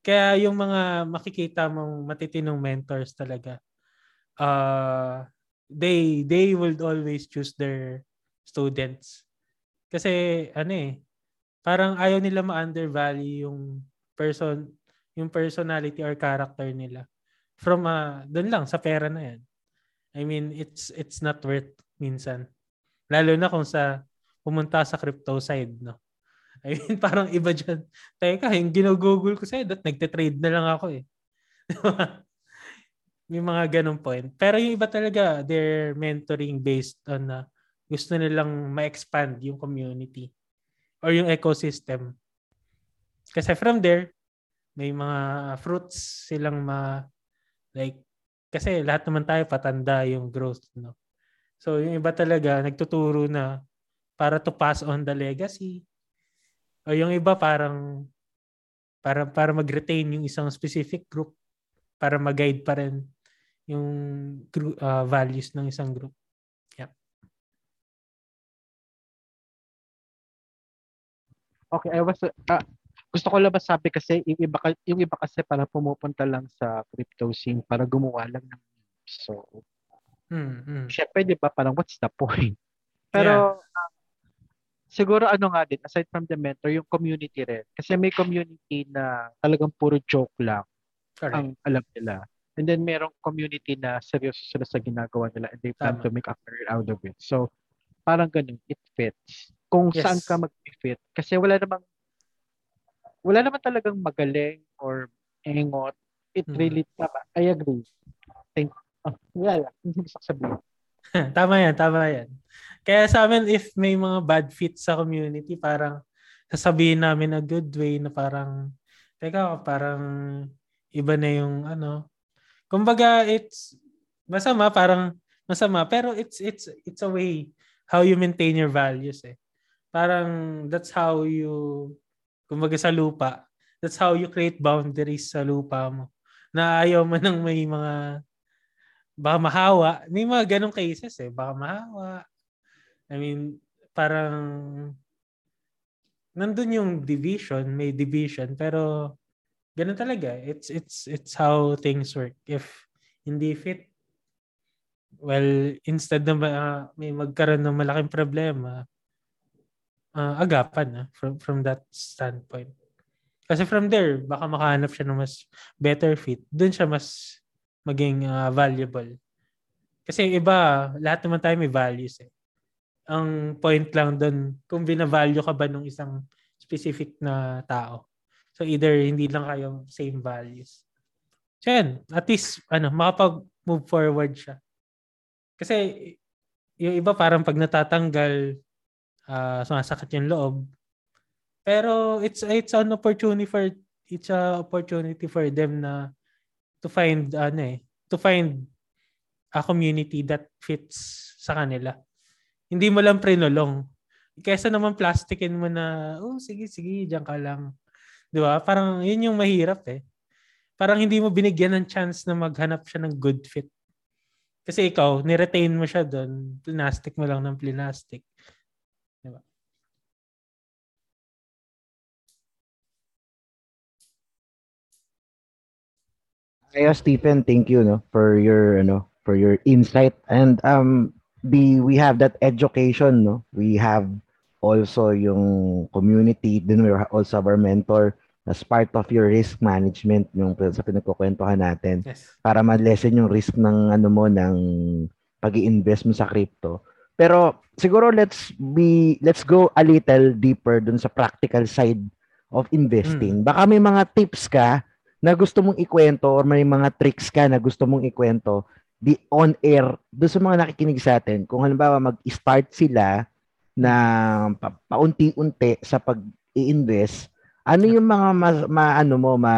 Kaya yung mga makikita mong matitinong mentors talaga, uh, they they will always choose their students. Kasi ano eh, parang ayaw nila ma-undervalue yung person, yung personality or character nila. From uh, doon lang sa pera na yan. I mean, it's it's not worth minsan. Lalo na kung sa pumunta sa crypto side, no? I mean, parang iba dyan. Teka, yung ginugugol ko sa'yo, that nagte-trade na lang ako eh. May mga ganong point. Pero yung iba talaga, they're mentoring based on uh, gusto nilang ma-expand yung community or yung ecosystem. Kasi from there, may mga fruits silang ma like kasi lahat naman tayo patanda yung growth no. So yung iba talaga nagtuturo na para to pass on the legacy o yung iba parang para para mag-retain yung isang specific group para mag-guide pa rin yung uh, values ng isang group. Yeah. Okay, I was uh, gusto ko lang sabi kasi yung iba yung iba kasi para pumupunta lang sa crypto scene para gumawa lang ng so mm, mm. syempre di ba parang what's the point pero yeah. uh, siguro ano nga din, aside from the mentor, yung community rin. Kasi may community na talagang puro joke lang Correct. ang alam nila. And then merong community na seryoso sila sa ginagawa nila and they plan Tama. to make a career out of it. So, parang ganun, it fits. Kung yes. saan ka mag-fit. Kasi wala namang wala naman talagang magaling or engot. It hmm. really, tama. I agree. Thank, oh, wala, hindi gusto sabihin. tama yan, tama yan. Kaya sa amin, if may mga bad fits sa community, parang sasabihin namin na good way na parang, teka, parang iba na yung ano. Kumbaga, it's masama, parang masama, pero it's it's it's a way how you maintain your values eh. Parang that's how you kumbaga sa lupa, that's how you create boundaries sa lupa mo. Na ayaw mo nang may mga baka mahawa. May mga ganong cases eh. Baka mahawa. I mean, parang nandun yung division, may division, pero ganun talaga. It's it's it's how things work. If hindi fit, well, instead na uh, may magkaroon ng malaking problema, uh, agapan uh, from from that standpoint. Kasi from there, baka makahanap siya ng mas better fit. Doon siya mas maging uh, valuable. Kasi iba, lahat naman tayo may values eh. Ang point lang doon, kung binavalue ka ba ng isang specific na tao. So either hindi lang kayo same values. So yan, at least ano, makapag-move forward siya. Kasi yung iba parang pag natatanggal, uh, sumasakit yung loob. Pero it's it's an opportunity for it's a opportunity for them na to find ano eh, to find a community that fits sa kanila. Hindi mo lang prenulong. Kesa naman plastikin mo na, oh sige, sige, diyan ka lang. Di ba? Parang yun yung mahirap eh. Parang hindi mo binigyan ng chance na maghanap siya ng good fit. Kasi ikaw, niretain mo siya doon. Plastic mo lang ng plastic. Kaya Stephen, thank you no for your ano for your insight and um the we have that education no. We have also yung community, then we also have our mentor. as part of your risk management yung sa pinagkukwentuhan natin Yes. para ma-lessen yung risk ng ano mo ng pag invest mo sa crypto. Pero siguro let's be let's go a little deeper dun sa practical side of investing. Baka may mga tips ka na gusto mong ikwento or may mga tricks ka na gusto mong ikwento di on air do sa mga nakikinig sa atin. Kung halimbawa mag-start sila na pa- paunti-unti sa pag-i-invest, ano yung mga mas, ma, ano mo ma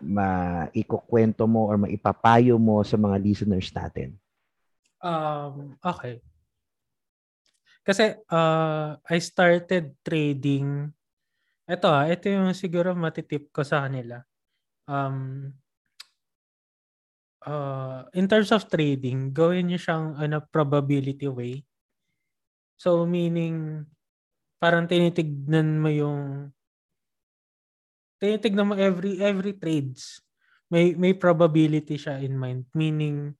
maikukwento mo or maipapayo mo sa mga listeners natin? Um, okay. Kasi uh, I started trading. Ito ah, ito yung siguro matitip ko sa kanila. Um, uh, in terms of trading, gawin niyo siyang on a probability way. So meaning parang tinitignan mo yung tinitignan mo every every trades may may probability siya in mind. Meaning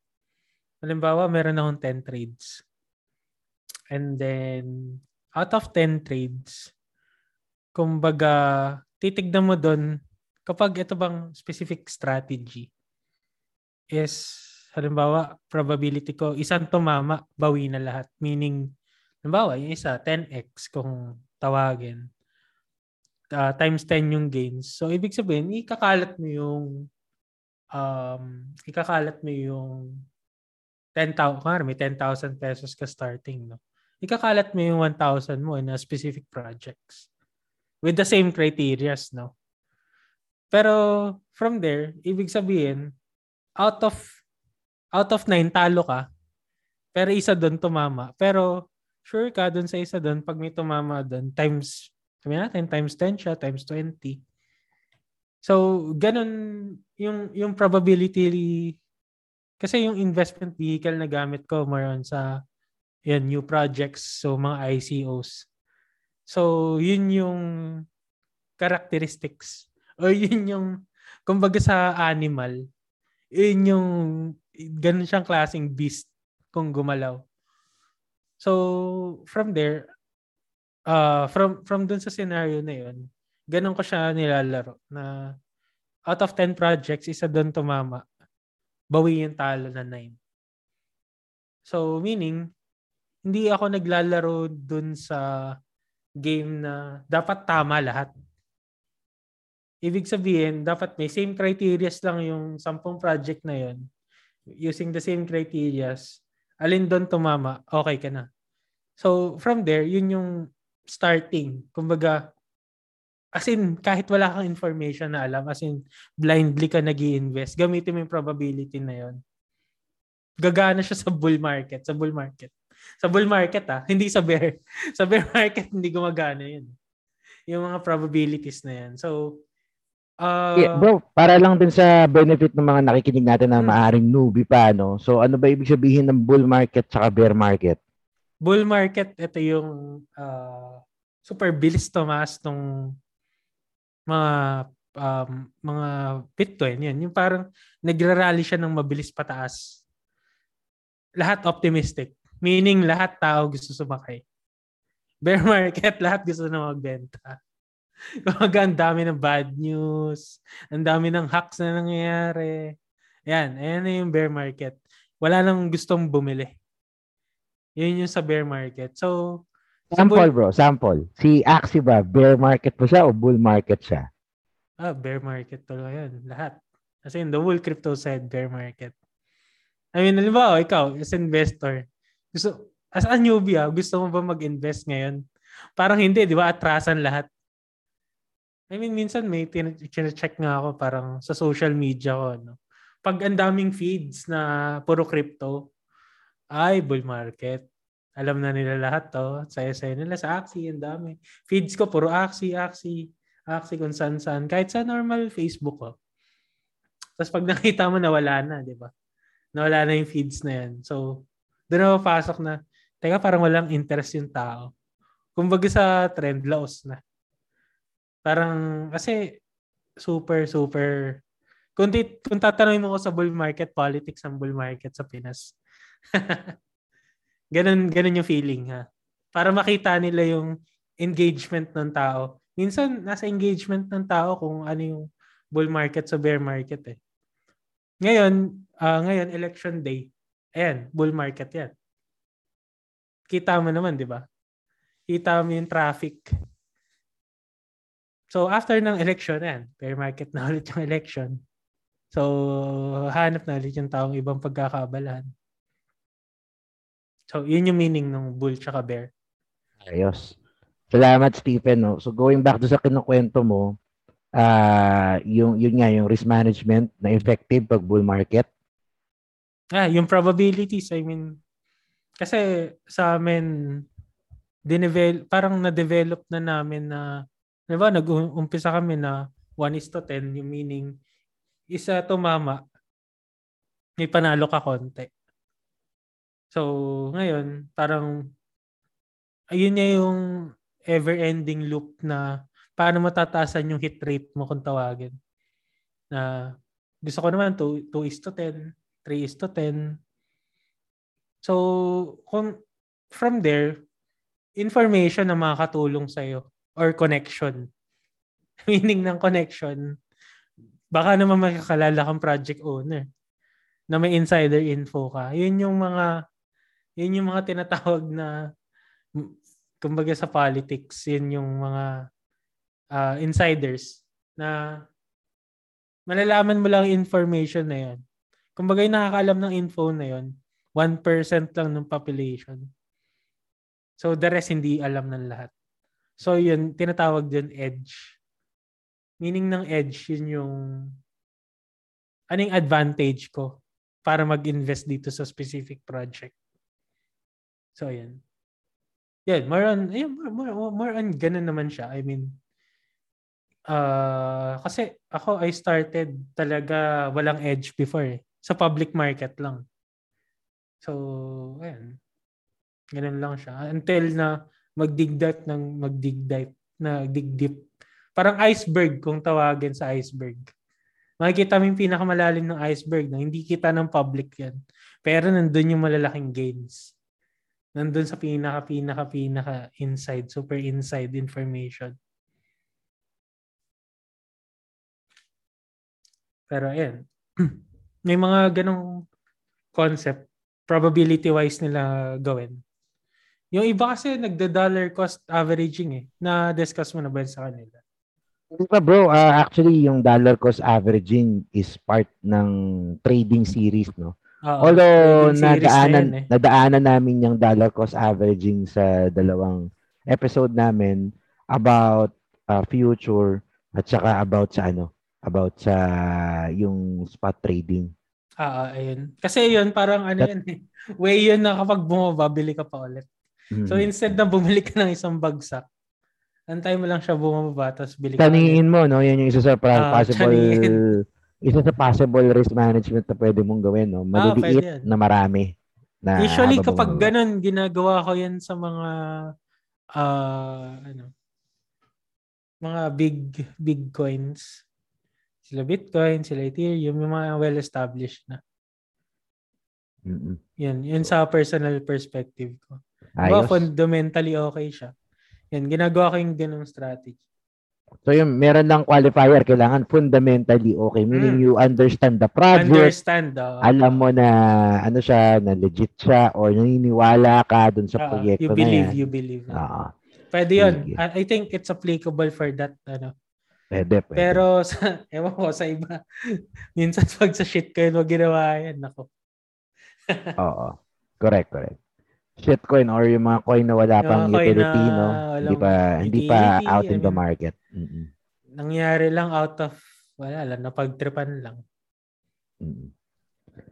halimbawa meron akong 10 trades. And then out of 10 trades kumbaga titignan mo doon kapag ito bang specific strategy is halimbawa probability ko isang tumama bawi na lahat. Meaning halimbawa yung isa 10x kung tawagin uh, times 10 yung gains. So ibig sabihin ikakalat mo yung um ikakalat mo yung 10,000 kung may 10,000 pesos ka starting no? Ikakalat mo yung 1,000 mo in a specific projects with the same criterias no? Pero from there ibig sabihin out of out of 9 talo ka. Pero isa doon tumama. Pero sure ka doon sa isa doon pag may tumama doon times sabi natin times 10 siya times 20 so ganun yung yung probability kasi yung investment vehicle na gamit ko more sa yan, new projects so mga ICOs so yun yung characteristics. O yun yung kumbaga sa animal yun yung ganun siyang klaseng beast kung gumalaw So from there, uh, from from dun sa scenario na yun, ganun ko siya nilalaro na out of 10 projects, isa doon tumama. Bawi yung talo na 9. So meaning, hindi ako naglalaro dun sa game na dapat tama lahat. Ibig sabihin, dapat may same criterias lang yung 10 project na yun. Using the same criterias, alin doon tumama, okay ka na. So, from there, yun yung starting. Kumbaga, as in, kahit wala kang information na alam, as in, blindly ka nag invest gamitin mo yung probability na yun. Gagana siya sa bull market. Sa bull market. Sa bull market ah, hindi sa bear. Sa bear market, hindi gumagana yun. Yung mga probabilities na yan. So, uh, Yeah, bro, para lang din sa benefit ng mga nakikinig natin na maaring newbie pa, no? So, ano ba ibig sabihin ng bull market tsaka bear market? bull market, ito yung uh, super bilis tumaas nung mga um, mga Bitcoin. Yan. Yung parang nagra-rally siya ng mabilis pataas. Lahat optimistic. Meaning lahat tao gusto sumakay. Bear market, lahat gusto na magbenta. Kumbaga, ang dami ng bad news. Ang dami ng hacks na nangyayari. Yan. Ayan na yung bear market. Wala nang gustong bumili. Yun yung sa bear market. So, sa Sample, bull- bro, sample. Si Axie ba, bear market ba siya o bull market siya? Ah, bear market talaga yun. Lahat. Kasi in the whole crypto side, bear market. I mean, halimbawa, ikaw, as investor, gusto, as a newbie, ah, gusto mo ba mag-invest ngayon? Parang hindi, di ba? Atrasan lahat. I mean, minsan may tin- check nga ako parang sa social media ko. No? Pag ang daming feeds na puro crypto, ay, bull market. Alam na nila lahat to. Saya-saya nila sa Axie, ang dami. Feeds ko, puro Axie, Axie. Axie kung saan-saan. Kahit sa normal Facebook ko. Tapos pag nakita mo, nawala na, di ba? Nawala na yung feeds na yan. So, doon ako pasok na, teka, parang walang interest yung tao. Kumbaga sa trend, laos na. Parang, kasi, super, super, kung, di, kung tatanungin mo ko sa bull market, politics ang bull market sa Pinas. ganun, ganun yung feeling, ha? Para makita nila yung engagement ng tao. Minsan, nasa engagement ng tao kung ano yung bull market sa bear market eh. Ngayon, uh, ngayon, election day. Ayan, bull market yan. Kita mo naman, di ba? Kita mo yung traffic. So, after ng election, yan, bear market na ulit yung election. So, hanap na ulit yung taong ibang pagkakabalahan. So, yun yung meaning ng bull tsaka bear. Ayos. Salamat, Stephen. No? So, going back to sa kinukwento mo, uh, yung yun nga yung risk management na effective pag bull market? Ah, yung probabilities, I mean kasi sa amin dinevel parang na-develop na namin na 'di ba nag-umpisa kami na 1 is to 10 yung meaning isa tumama may panalo ka konti. So, ngayon, parang ayun niya yung ever-ending loop na paano matataasan yung hit rate mo kung tawagin. Na gusto ko naman 2, 2 is to 10, 3 is to 10. So, kung from there, information na makakatulong sa'yo or connection. Meaning ng connection, baka naman makakalala kang project owner na may insider info ka. Yun yung mga yun yung mga tinatawag na kumbaga sa politics, yun yung mga uh, insiders na malalaman mo lang information na yun. Kumbaga yung nakakaalam ng info na yun, 1% lang ng population. So the rest hindi alam ng lahat. So yun, tinatawag din edge. Meaning ng edge, yun yung anong advantage ko para mag-invest dito sa specific project. So yan. Yeah, more on, yeah, more, more, more on ganun naman siya. I mean, Uh, kasi ako, I started talaga walang edge before eh. Sa public market lang. So, ayan. Ganun lang siya. Until na mag-dig dive ng mag-dig dive na dig deep. Parang iceberg kung tawagin sa iceberg. Makikita mo yung pinakamalalim ng iceberg na hindi kita ng public yan. Pero nandun yung malalaking gains. Nandun sa pinaka, pinaka, pinaka inside, super inside information. Pero ayan. May mga ganong concept probability-wise nila gawin. Yung iba kasi nagda-dollar cost averaging eh. Na-discuss mo na ba sa kanila? Hindi pa bro, uh, actually yung dollar cost averaging is part ng trading series no. Oo, Although nadaanan na eh. nadaanan namin yung dollar cost averaging sa dalawang episode namin about uh, future at saka about sa ano about sa yung spot trading. Ah, ayun. Kasi yun parang ano That, yan eh. Way yun na kapag bumaba, bili ka pa ulit. Mm-hmm. So instead na bumili ka ng isang bagsak, antay mo lang siya bumaba tapos bili ka Taniin mo, no? Yan yung isa sa uh, possible taniin. isa sa possible risk management na pwede mong gawin, no? Ah, Maliliit ah, na marami. Na Usually kapag ganun, ginagawa ko yan sa mga uh, ano mga big big coins sila Bitcoin, sila Ethereum, yung mga well-established na. Mm-mm. Yan, yun sa personal perspective ko. Diba, fundamentally okay siya. Yan, ginagawa ko yung ganong strategy. So yung meron lang qualifier, kailangan fundamentally okay. Meaning mm. you understand the project. Understand. Uh, alam mo na ano siya, na legit siya or naniniwala ka dun sa uh, proyekto you believe, You believe, you believe. Uh, Pwede yun. I think it's applicable for that ano Pwede, pwede. Pero sa, ewan ko, sa iba, minsan pag sa shitcoin mo ginawa yan, nako. Oo. Correct, correct. Shitcoin or yung mga coin na wala pang utility, na, no? Hindi pa, hindi pa out in the market. Mm-mm. Nangyari lang out of, wala lang, napagtripan lang. Mm-mm.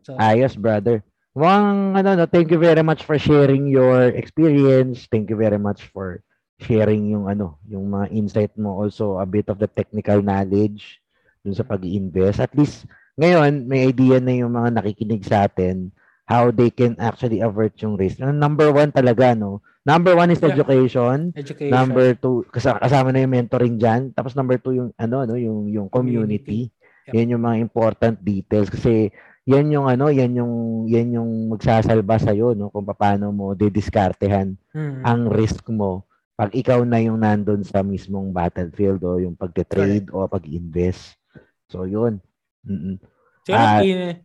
So, Ayos, brother. Wang, ano, no, thank you very much for sharing your experience. Thank you very much for sharing yung ano, yung mga insight mo also a bit of the technical knowledge dun sa pag-invest. At least ngayon may idea na yung mga nakikinig sa atin how they can actually avert yung risk. Number one talaga, no? Number one is education. Yeah. Education. Number two, kasama, na yung mentoring dyan. Tapos number two, yung ano, no, yung, yung community. community. Yep. Yan yung mga important details. Kasi yan yung ano, yan yung yan yung magsasalba sa iyo no kung paano mo didiskartehan hmm. ang risk mo pag ikaw na yung nandun sa mismong battlefield o yung pagte-trade o pag-invest. So, yun. Mm-mm. Siguro, Ah, in-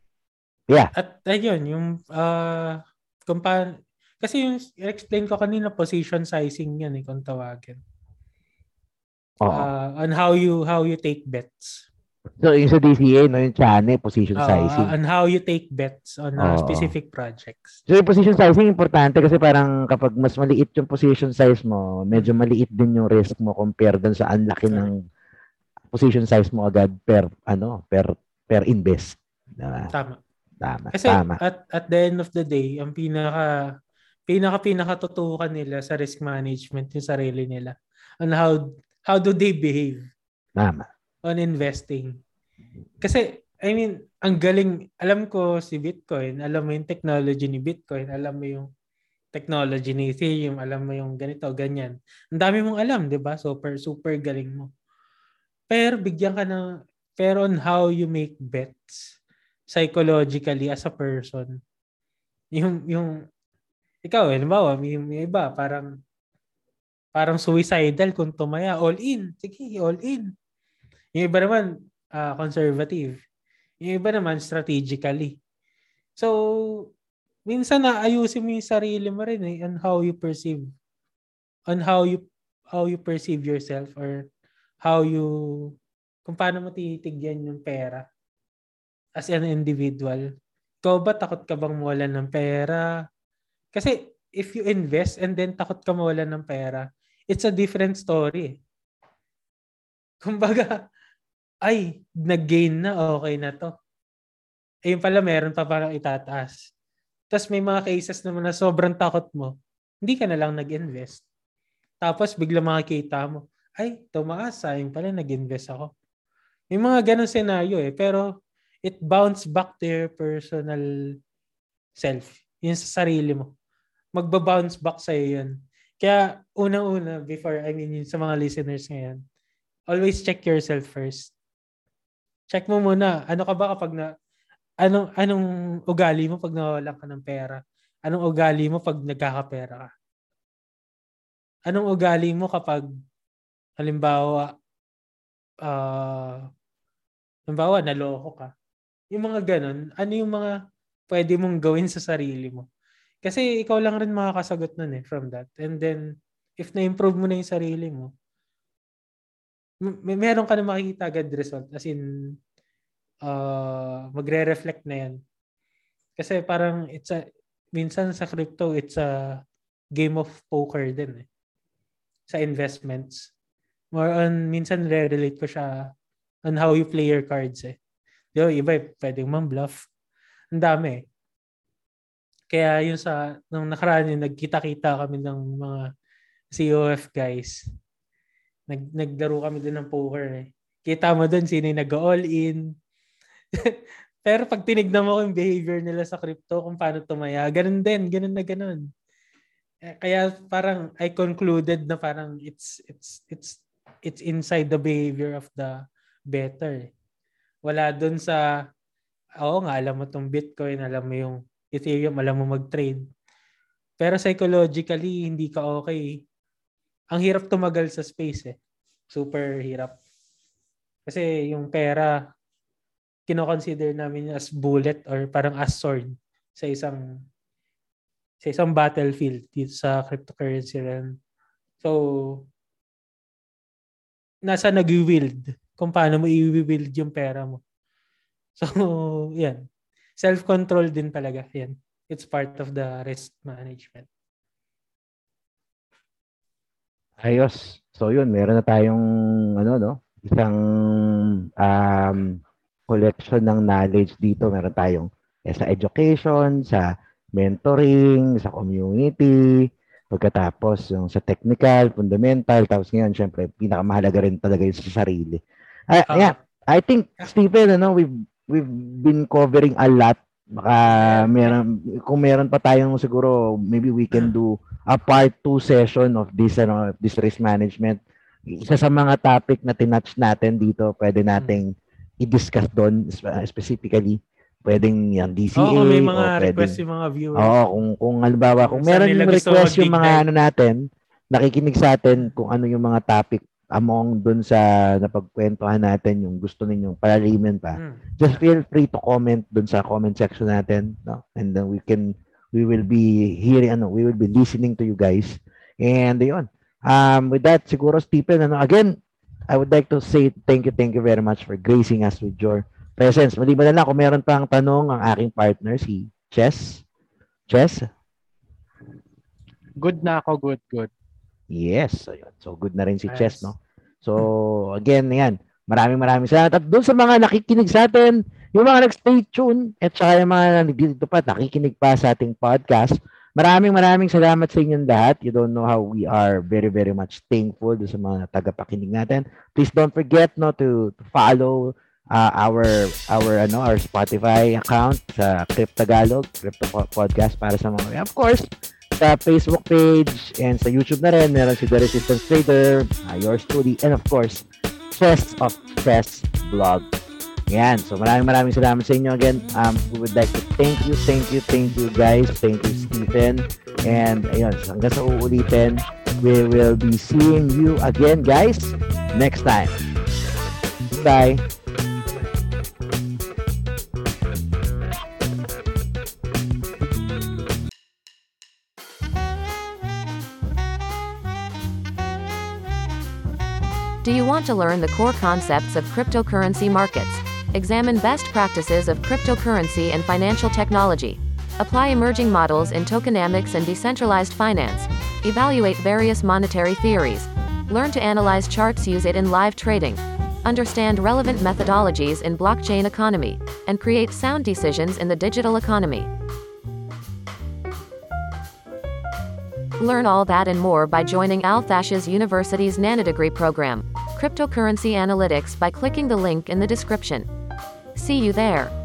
yeah. At ayun, yung uh, kung pa, kasi yung explain ko kanina position sizing yan eh kung tawagin. Oo. Uh, on how you how you take bets. so, yung sa DCA, no, yung chane, position Uh, sizing. on how you take bets on uh, specific projects. So yung position sizing importante kasi parang kapag mas maliit yung position size mo, medyo maliit din yung risk mo compare dun sa ang laki ng position size mo agad per ano, per per invest. Diba? Tama. Tama. Kasi tama. at at the end of the day, ang pinaka pinaka pinakatutukan nila sa risk management yung sarili nila. On how how do they behave Tama. on investing. Kasi I mean, ang galing, alam ko si Bitcoin, alam mo yung technology ni Bitcoin, alam mo yung technology ni Ethereum, alam mo yung ganito, ganyan. Ang dami mong alam, 'di ba? Super super galing mo. Pero bigyan ka ng pero on how you make bets psychologically as a person. Yung yung ikaw, eh, halimbawa, may, may iba parang parang suicidal kung tumaya, all in. Sige, all in. Yung iba naman ah, conservative. Yung iba naman strategically. So, minsan na ayusin mo yung sarili mo rin eh, on how you perceive on how you how you perceive yourself or how you kung paano mo tinitigyan yung pera as an individual. Ikaw ba takot ka bang mawalan ng pera? Kasi if you invest and then takot ka mawalan ng pera, it's a different story. Kumbaga, ay, nag-gain na, okay na to. Ayun pala, meron pa parang itataas. Tapos may mga cases naman na sobrang takot mo, hindi ka na lang nag-invest. Tapos bigla makikita mo, ay, tumaas, sayang pala, nag-invest ako. May mga ganong senaryo eh. Pero it bounce back to your personal self. Yun sa sarili mo. Magbabounce back sa'yo yun. Kaya unang-una, before, I mean, yun sa mga listeners ngayon, always check yourself first. Check mo muna, ano ka ba kapag na, anong, anong ugali mo pag nawalan ka ng pera? Anong ugali mo pag nagkakapera ka? Anong ugali mo kapag, halimbawa, ah, halimbawa, naloko ka? Yung mga ganun, ano yung mga pwede mong gawin sa sarili mo? Kasi ikaw lang rin makakasagot nun eh, from that. And then, if na-improve mo na yung sarili mo, may meron ka na makikita agad result. As in, uh, magre-reflect na yan. Kasi parang, it's a, minsan sa crypto, it's a game of poker din eh. Sa investments. More on, minsan re-relate ko siya on how you play your cards eh. Ba, iba eh, pwedeng man-bluff. Ang dami. Kaya yung sa, nung nakaraan yung nagkita-kita kami ng mga COF guys. Nag, naglaro kami din ng poker eh. Kita mo doon sino yung nag-all in. Pero pag tinignan mo yung behavior nila sa crypto, kung paano tumaya, ganun din, ganun na ganun. Eh, Kaya parang I concluded na parang it's it's it's it's inside the behavior of the better. Wala doon sa oo nga alam mo tong Bitcoin, alam mo yung Ethereum, alam mo mag-trade. Pero psychologically hindi ka okay. Ang hirap tumagal sa space eh. Super hirap. Kasi yung pera kino-consider namin as bullet or parang as sword sa isang sa isang battlefield dito sa cryptocurrency realm. So, nasa nag-wield kung paano mo i-wield yung pera mo. So, yan. Self-control din talaga. Yan. It's part of the risk management. Ayos. So yun, meron na tayong ano no, isang um, collection ng knowledge dito. Meron tayong eh, sa education, sa mentoring, sa community, pagkatapos yung sa technical, fundamental, tapos ngayon syempre pinakamahalaga rin talaga yung sa sarili. Ah, Ah. yeah, I think Stephen, ano, we've we've been covering a lot. Baka meron kung meron pa tayong siguro maybe we can do a part 2 session of this ano this risk management. Isa sa mga topic na tinouch natin dito, pwede nating i-discuss doon spe- specifically. Pwedeng yan DCA kung may o mga pwedeng- request yung mga viewers. Oo, kung kung halimbawa kung meron yung request yung mga ano natin nakikinig sa atin kung ano yung mga topic among dun sa napagkwentuhan natin yung gusto ninyong palalimin pa, Mm. just feel free to comment dun sa comment section natin, no? And then we can we will be hearing ano, we will be listening to you guys. And ayun. Um with that siguro Stephen ano again, I would like to say thank you, thank you very much for gracing us with your presence. Maliban na lang kung meron pang tanong ang aking partner si Chess. Chess? Good na ako, good, good. Yes. Ayun. So good na rin si Nice. Chess, no? So again, yan. Maraming maraming salamat. At doon sa mga nakikinig sa atin, yung mga nag-stay tune, at saka yung mga nandito pa, nakikinig pa sa ating podcast, maraming maraming salamat sa inyong lahat. You don't know how we are very, very much thankful sa mga tagapakinig natin. Please don't forget no to, to follow uh, our our ano our Spotify account sa Crypt Tagalog, Crypto Po- Podcast para sa mga of course sa Facebook page and sa YouTube na rin meron si The Resistance Trader, uh, yours truly and of course Chess of Stress Blog. Yan. So maraming maraming salamat sa inyo again. Um, we would like to thank you, thank you, thank you guys. Thank you Stephen. And ayun, hanggang sa uulitin, we will be seeing you again guys next time. Bye. Do you want to learn the core concepts of cryptocurrency markets? Examine best practices of cryptocurrency and financial technology. Apply emerging models in tokenomics and decentralized finance. Evaluate various monetary theories. Learn to analyze charts, use it in live trading. Understand relevant methodologies in blockchain economy and create sound decisions in the digital economy. Learn all that and more by joining Althash's University's Nanodegree program, Cryptocurrency Analytics by clicking the link in the description. See you there.